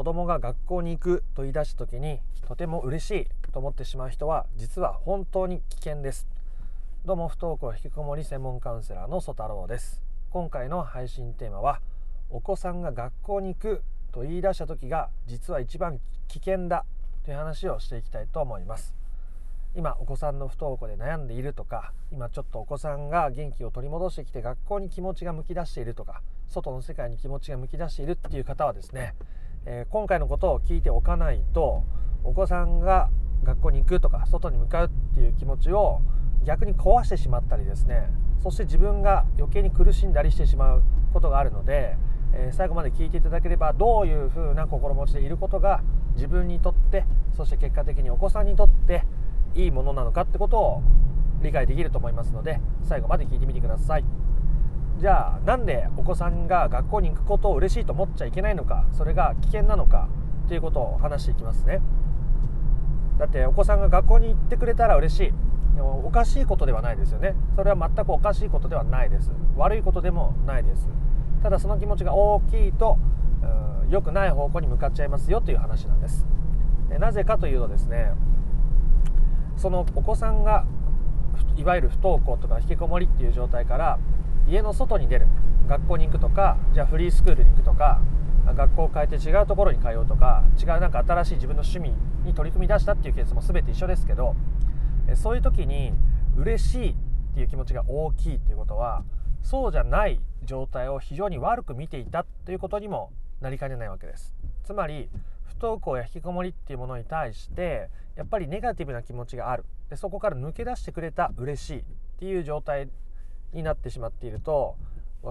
子供が学校に行くと言い出した時にとても嬉しいと思ってしまう人は実は本当に危険です。どうも不登校引きこもり専門カウンセラーの曽太郎です。今回の配信テーマはお子さんが学校に行くと言い出した時が実は一番危険だという話をしていきたいと思います。今お子さんの不登校で悩んでいるとか今ちょっとお子さんが元気を取り戻してきて学校に気持ちが向き出しているとか外の世界に気持ちが向き出しているっていう方はですね、えー、今回のことを聞いておかないとお子さんが学校に行くとか外に向かうっていう気持ちを逆に壊してしまったりですね。そして自分が余計に苦しんだりしてしまうことがあるので、えー、最後まで聞いていただければどういうふうな心持ちでいることが自分にとってそして結果的にお子さんにとっていいものなのかってことを理解できると思いますので最後まで聞いてみてください。じゃあなんでお子さんが学校に行くことを嬉しいと思っちゃいけないのかそれが危険なのかということを話していきますね。だってお子さんが学校に行ってくれたら嬉しい。おかしいことではないですよね。それは全くおかしいことではないです。悪いことでもないです。ただその気持ちが大きいと良くない方向に向かっちゃいますよという話なんです。なぜかというとですねそのお子さんがいわゆる不登校とか引きこもりっていう状態から家の外に出る。学校に行くとかじゃあフリースクールに行くとか学校を変えて違うところに通うとか違うなんか新しい自分の趣味に取り組み出したっていうケースも全て一緒ですけどそういう時に嬉しいっていう気持ちが大きいっていうことはそうじゃない状態を非常に悪く見ていたということにもなりかねないわけです。つまり不登校や引きこもりっていうものに対してやっぱりネガティブな気持ちがある。でそこから抜け出してくれた嬉しいっていう状態になってしまっていると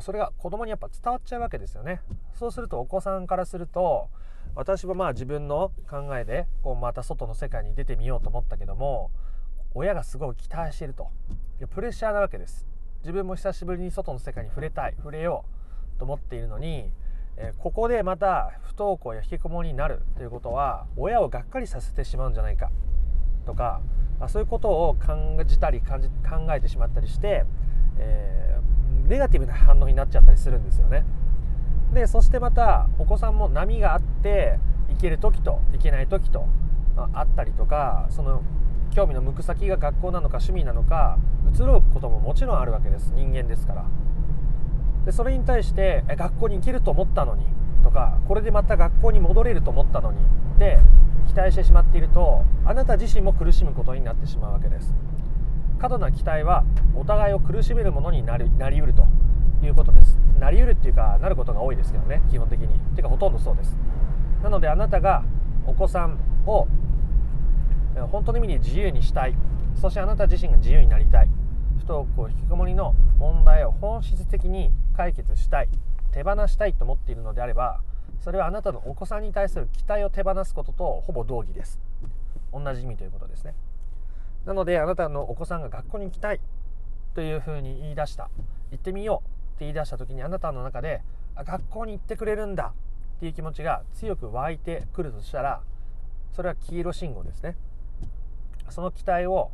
それが子供にやっぱ伝わっちゃうわけですよね。そうするとお子さんからすると私はまあ自分の考えでこうまた外の世界に出てみようと思ったけども親がすごい期待していると。いやプレッシャーなわけです。自分も久しぶりに外の世界に触れたい触れようと思っているのにえここでまた不登校や引きこもりになるということは親をがっかりさせてしまうんじゃないかとか、まあ、そういうことを感じたり感じ考えてしまったりして、えー、ネガティブな反応になっちゃったりするんですよね。でそしてまたお子さんも波があって行ける時と行けない時と、まあ、あったりとかその興味の向く先が学校なのか趣味なのか移ろうことももちろんあるわけです人間ですから。でそれに対してえ学校に行けると思ったのにとかこれでまた学校に戻れると思ったのにって期待してしまっているとあなた自身も苦しむことになってしまうわけです過度な期待はお互いを苦しめるものになりなりうるということです。なりうるっていうかなることが多いですけどね基本的に。てかほとんどそうです。なのであなたがお子さんを本当の意味で自由にしたい。そしてあなた自身が自由になりたい。不登校引きこもりの問題を本質的に解決したい。手放したいと思っているのであればそれはあなたのお子さんに対する期待を手放すこととほぼ同義です。同じ意味ということですね。なのであなたのお子さんが学校に行きたいというふうに言い出した。行ってみようって言い出した時にあなたの中で学校に行ってくれるんだ。っていう気持ちが強く湧いてくるとしたらそれは黄色信号ですね。その期待を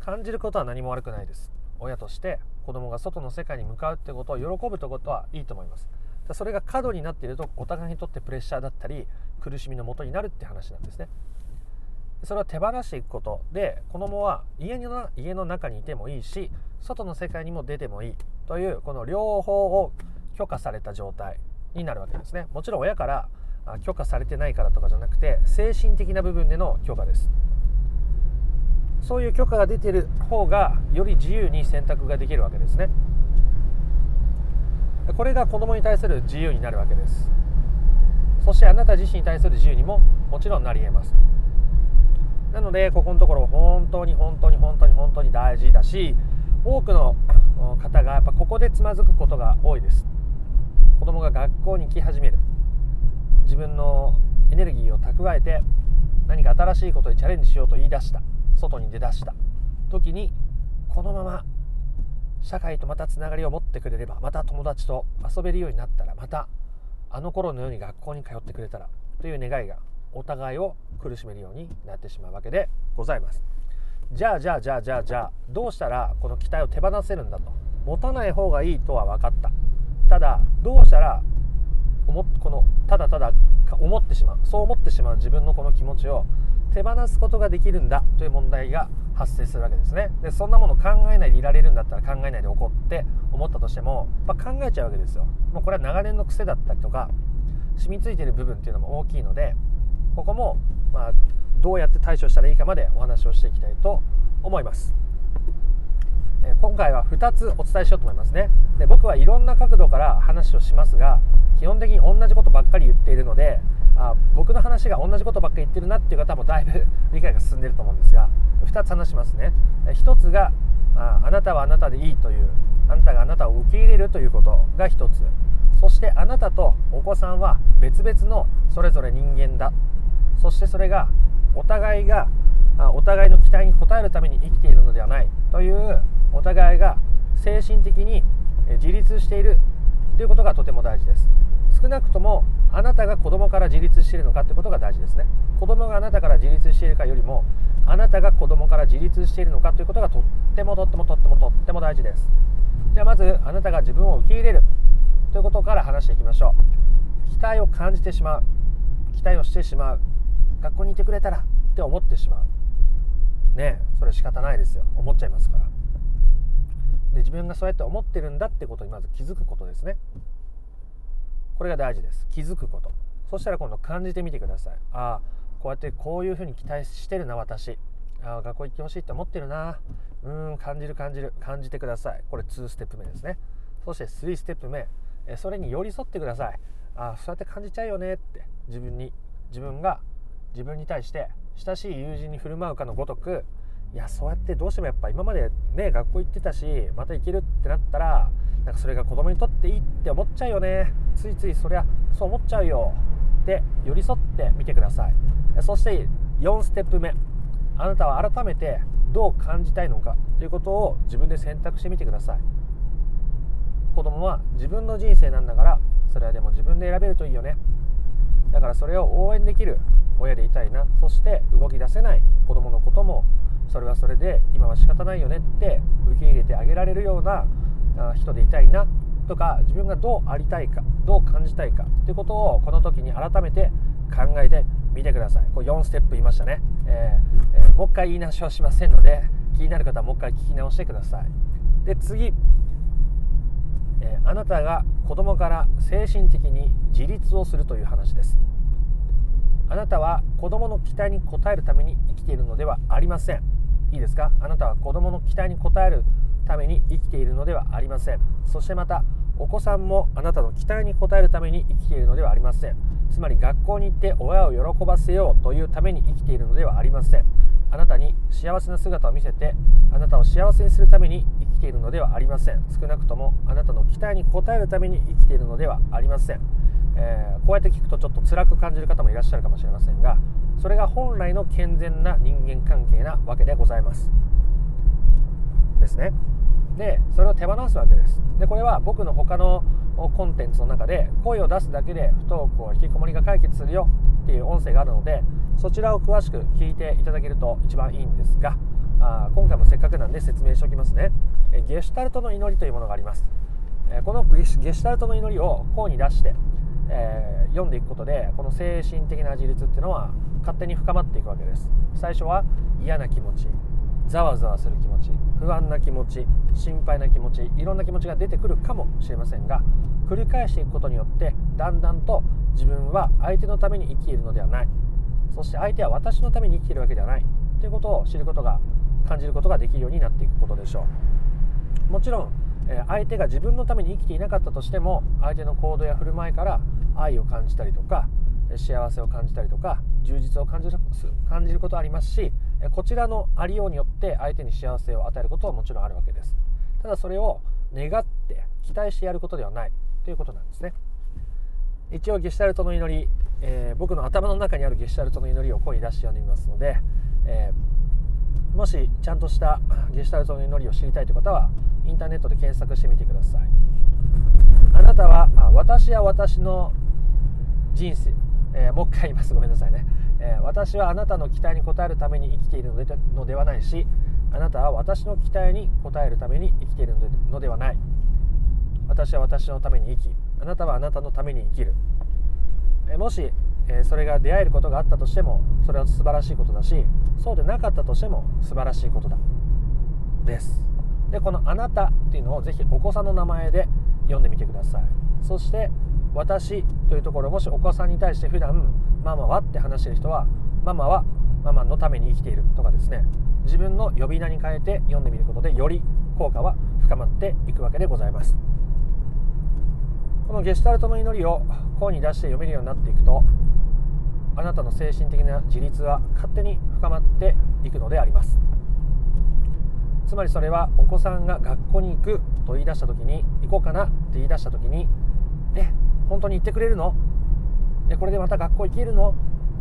感じることは何も悪くないです。親として子供が外の世界に向かうってことを喜ぶってことはいいと思います。それが過度になっているとお互いにとってプレッシャーだったり苦しみのもとになるって話なんですね。それは手放していくことで子供は家の家の中にいてもいいし外の世界にも出てもいいというこの両方を許可された状態になるわけですね。もちろん親から許可されてないからとかじゃなくて精神的な部分での許可です。そういう許可が出てる方がより自由に選択ができるわけですね。これが子供に対する自由になるわけです。そしてあなた自身に対する自由にももちろんなり得ます。なのでここのところ本当に本当に本当に本当に大事だし多くの方がやっぱここでつまずくことが多いです。子供が学校に行き始める。自分のエネルギーを蓄えて何か新しいことにチャレンジしようと言い出した。外に出だした。時にこのまま社会とまたつながりを持ってくれればまた友達と遊べるようになったらまたあの頃のように学校に通ってくれたらという願いがお互いを苦しめるようになってしまうわけでございます。じゃあじゃあじゃあじゃあじゃあどうしたらこの期待を手放せるんだと。持たない方がいいとは分かった。ただどうしたらこのただただ思ってしまう。そう思ってしまう自分のこの気持ちを手放すことができるんだ。という問題が発生するわけですね。でそんなもの考えないでいられるんだったら考えないで怒って思ったとしてもやっぱ考えちゃうわけですよ。もうこれは長年の癖だったりとか染みついてる部分っていうのも大きいのでここも、まあ、どうやって対処したらいいかまでお話をしていきたいと思います。え今回は2つお伝えしようと思いますね。で僕はいろんな角度から話をしますが基本的に同じことばっかり言っているのであ僕の話が同じことばっかり言ってるなっていう方もだいぶ 理解が進んでると思うんですが2つ話しますね。1つがああなたはあなたでいいというあなたがあなたを受け入れるということが1つ。そしてあなたとお子さんは別々のそれぞれ人間だ。そしてそれがお互いがお互いの期待に応えるために生きているのではないというお互いが精神的に自立しているということがとても大事です。少なくともあなたが子供から自立しているのかということが大事ですね。子供があなたから自立しているかよりもあなたが子供から自立しているのかということがとってもとってもとってもとっても大事です。じゃあまずあなたが自分を受け入れるということから話していきましょう。期待を感じてしまう。期待をしてしまう。学校にいてくれたらって思ってしまう。ねそれ仕方ないですよ。思っちゃいますから。で自分がそうやって思ってるんだってことにまず気づくことですね。これが大事です。気づくこと。そしたら今度感じてみてください。ああこうやってこういうふうに期待してるな私。ああ学校行ってほしいって思ってるな。うん感じる感じる。感じてください。これ2ステップ目ですね。そして3ステップ目。それに寄り添ってください。ああそうやって感じちゃうよねって。自分に自分が自分に対して親しい友人に振る舞うかのごとくいやそうやってどうしてもやっぱ今までね学校行ってたしまた行けるってなったらなんかそれが子供にとっていいって思っちゃうよね。ついついそりゃそう思っちゃうよ。って寄り添ってみてください。そして4ステップ目。あなたは改めてどう感じたいのかということを自分で選択してみてください。子供は自分の人生なんだからそれはでも自分で選べるといいよね。だからそれを応援できる親でいたいな。そして動き出せない子供のこともそれはそれで今は仕方ないよねって受け入れてあげられるような人でいたいなとか自分がどうありたいかどう感じたいかということをこの時に改めて考えてみてください。これ4ステップ言いましたね、えーえー、もう一回言い直しはしませんので気になる方はもう一回聞き直してください。で次、えー、あなたが子供から精神的に自立をするという話です。あなたは子供の期待に応えるために生きているのではありません。いいですか？あなたは子供の期待に応えるために生きているのではありません。そしてまたお子さんもあなたの期待に応えるために生きているのではありません。つまり学校に行って親を喜ばせようというために生きているのではありません。あなたに幸せな姿を見せてあなたを幸せにするために生きているのではありません。少なくともあなたの期待に応えるために生きているのではありません、えー、こうやって聞くとちょっと辛く感じる方もいらっしゃるかもしれませんがそれが本来の健全な人間関係なわけでございます。ですね。でそれを手放すわけです。でこれは僕の他のコンテンツの中で声を出すだけで不登校引きこもりが解決するよっていう音声があるのでそちらを詳しく聞いていただけると一番いいんですがあ今回もせっかくなんで説明しておきますね。えゲシュタルトの祈りというものがあります。えこのゲシュタルトの祈りを項に出して、えー、読んでいくことでこの精神的な自立っていうのは勝手に深まっていくわけです。最初は嫌な気持ちざわざわする気持ち不安な気持ち心配な気持ちいろんな気持ちが出てくるかもしれませんが繰り返していくことによってだんだんと自分は相手のために生きているのではない。そして相手は私のために生きているわけではない。ということを知ることが感じることができるようになっていくことでしょう。もちろん相手が自分のために生きていなかったとしても相手の行動や振る舞いから愛を感じたりとか幸せを感じたりとか充実を感じる感じることありますしこちらのありようによって相手に幸せを与えることはもちろんあるわけです。ただそれを願って期待してやることではない。ということなんですね。一応ゲシュタルトの祈り、えー、僕の頭の中にあるゲシュタルトの祈りを声に出して読んでみますので、えー、もしちゃんとしたゲシュタルトの祈りを知りたいという方はインターネットで検索してみてください。あなたは私や私の人生えー、もう一回言います。ごめんなさいね、えー、私はあなたの期待に応えるために生きているのでのではないしあなたは私の期待に応えるために生きているのではない。私は私のために生きあなたはあなたのために生きる、えー、もしえそれが出会えることがあったとしてもそれは素晴らしいことだしそうでなかったとしても素晴らしいことだ。です。でこの「あなた」っていうのをぜひお子さんの名前で読んでみてください。そして「私」というところもしお子さんに対して普段ママは?」って話してる人は「ママはママのために生きている」とかですね。自分の呼び名に変えて読んでみることでより効果は深まっていくわけでございます。このゲシュタルトの祈りを声に出して読めるようになっていくとなたの精神的な自立は勝手に深まっていくのであります。つまりそれはお子さんが学校に行くと言い出した時に行こうかなって言い出した時にえ本当に行ってくれるのでこれでまた学校行けるの？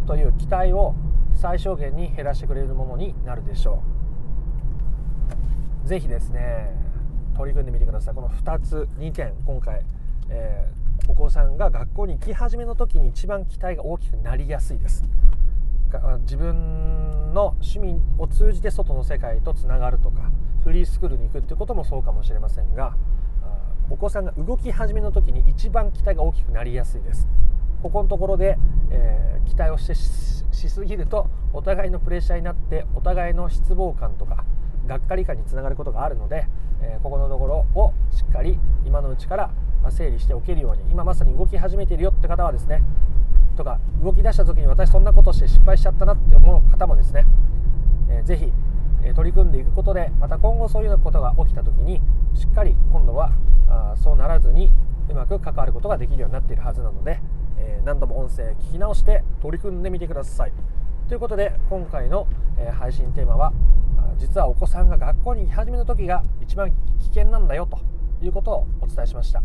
という期待を最小限に減らしてくれるものになるでしょう。是非ですね取り組んでみてください。この2つ2点今回、えー、お子さんが学校に行き始めの時に一番期待が大きくなりやすいです。自分の趣味を通じて外の世界とつながるとかフリースクールに行くっていうこともそうかもしれませんがお子さんが動き始めの時に一番期待が大きくなりやすいです。ここのところで、えー、期待をしてしすぎるとお互いのプレッシャーになってお互いの失望感とかがっかり感につながることがあるので、え、ここのところをしっかり今のうちから整理しておけるように今まさに動き始めているよって方はですねとか動き出した時に私そんなことして失敗しちゃったなって思う方もですね、えー、ぜひ、取り組んでいくことでまた今後そういうことが起きた時にしっかり今度はあそうならずにうまく関わることができるようになっているはずなので、え、何度も音声聞き直して取り組んでみてください。ということで今回の、配信テーマは実はお子さんが学校に行き始めの時が一番危険なんだよということをお伝えしました。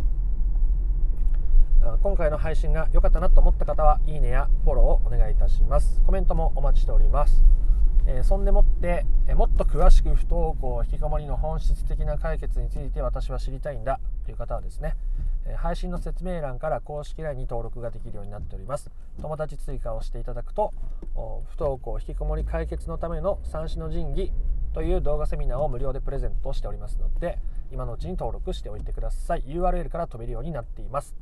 今回の配信が良かったなと思った方はいいねやフォローをお願いいたします。コメントもお待ちしております。えー、そんでもって、え、もっと詳しく不登校引きこもりの本質的な解決について私は知りたいんだという方はですね、え、配信の説明欄から公式 LINE に登録ができるようになっております。友達追加をしていただくと不登校引きこもり解決のための三種の神器という動画セミナーを無料でプレゼントしておりますので今のうちに登録しておいてください。URL から飛べるようになっています。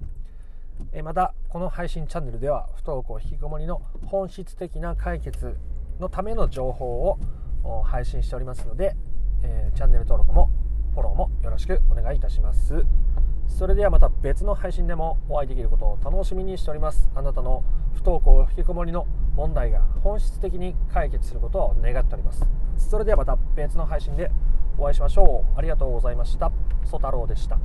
えまたこの配信チャンネルでは不登校引きこもりの本質的な解決のための情報を配信しておりますので、えー、チャンネル登録もフォローもよろしくお願いいたします。それではまた別の配信でもお会いできることを楽しみにしております。あなたの不登校引きこもりの問題が本質的に解決することを願っております。それではまた別の配信でお会いしましょう。ありがとうございました。ソ太郎でした。